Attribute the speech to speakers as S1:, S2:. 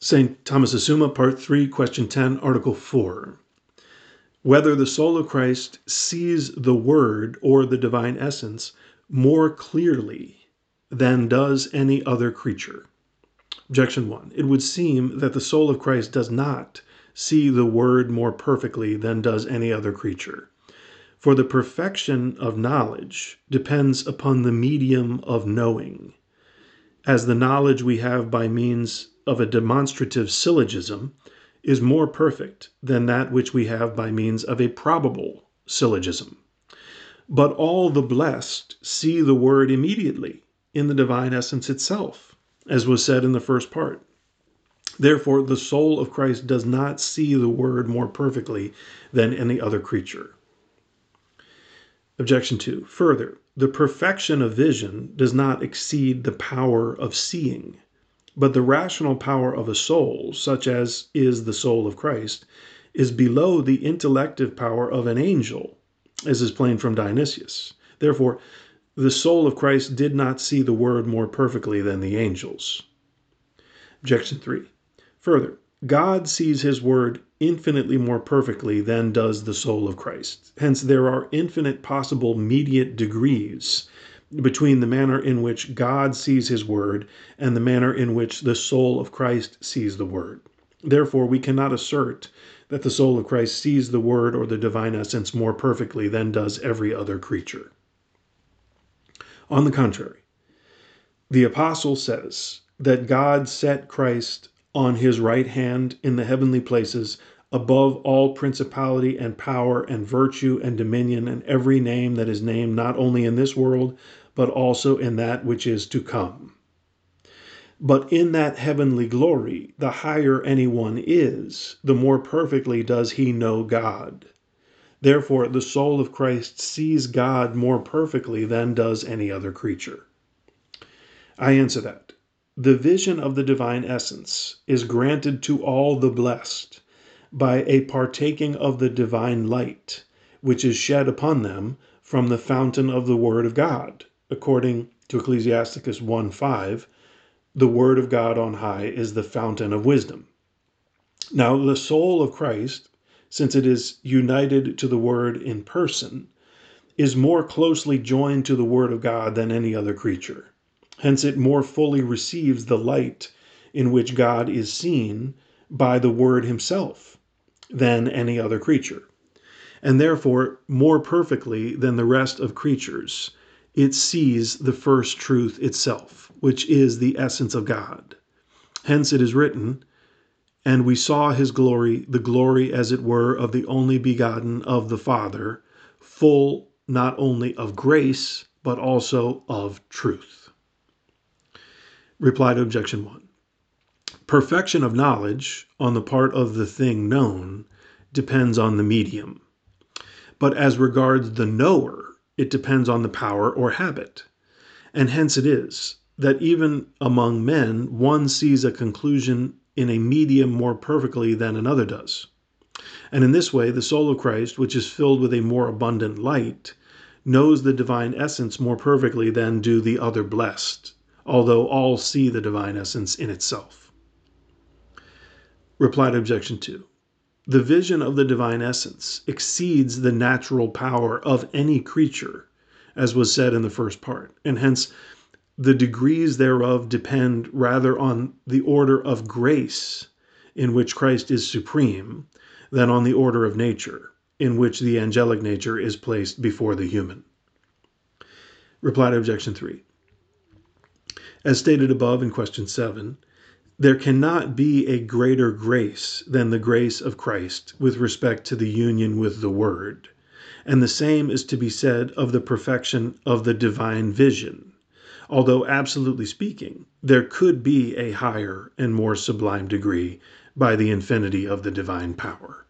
S1: St. Thomas Summa, Part 3, Question 10, Article 4. Whether the soul of Christ sees the Word or the divine essence more clearly than does any other creature? Objection 1. It would seem that the soul of Christ does not see the Word more perfectly than does any other creature. For the perfection of knowledge depends upon the medium of knowing, as the knowledge we have by means of a demonstrative syllogism is more perfect than that which we have by means of a probable syllogism. But all the blessed see the Word immediately in the divine essence itself, as was said in the first part. Therefore, the soul of Christ does not see the Word more perfectly than any other creature. Objection 2. Further, the perfection of vision does not exceed the power of seeing. But the rational power of a soul, such as is the soul of Christ, is below the intellective power of an angel, as is plain from Dionysius. Therefore, the soul of Christ did not see the Word more perfectly than the angels. Objection 3. Further, God sees his Word infinitely more perfectly than does the soul of Christ. Hence, there are infinite possible mediate degrees between the manner in which God sees his word and the manner in which the soul of Christ sees the word. Therefore, we cannot assert that the soul of Christ sees the word or the divine essence more perfectly than does every other creature. On the contrary, the apostle says that God set Christ on his right hand in the heavenly places above all principality and power and virtue and dominion and every name that is named not only in this world, but also in that which is to come. But in that heavenly glory, the higher anyone is, the more perfectly does he know God. Therefore, the soul of Christ sees God more perfectly than does any other creature. I answer that the vision of the divine essence is granted to all the blessed by a partaking of the divine light, which is shed upon them from the fountain of the Word of God, according to Ecclesiasticus 1 5. The Word of God on high is the fountain of wisdom. Now, the soul of Christ, since it is united to the Word in person, is more closely joined to the Word of God than any other creature. Hence, it more fully receives the light in which God is seen by the Word Himself than any other creature. And therefore, more perfectly than the rest of creatures, it sees the first truth itself, which is the essence of God. Hence it is written, And we saw his glory, the glory as it were of the only begotten of the Father, full not only of grace, but also of truth. Reply to objection 1. Perfection of knowledge on the part of the thing known depends on the medium. But as regards the knower, it depends on the power or habit. And hence it is that even among men one sees a conclusion in a medium more perfectly than another does. And in this way, the soul of Christ, which is filled with a more abundant light, knows the divine essence more perfectly than do the other blessed, although all see the divine essence in itself. Reply objection 2. The vision of the divine essence exceeds the natural power of any creature, as was said in the first part, and hence the degrees thereof depend rather on the order of grace in which Christ is supreme than on the order of nature in which the angelic nature is placed before the human. Reply objection 3. As stated above in question 7, there cannot be a greater grace than the grace of Christ with respect to the union with the Word. And the same is to be said of the perfection of the divine vision, although, absolutely speaking, there could be a higher and more sublime degree by the infinity of the divine power.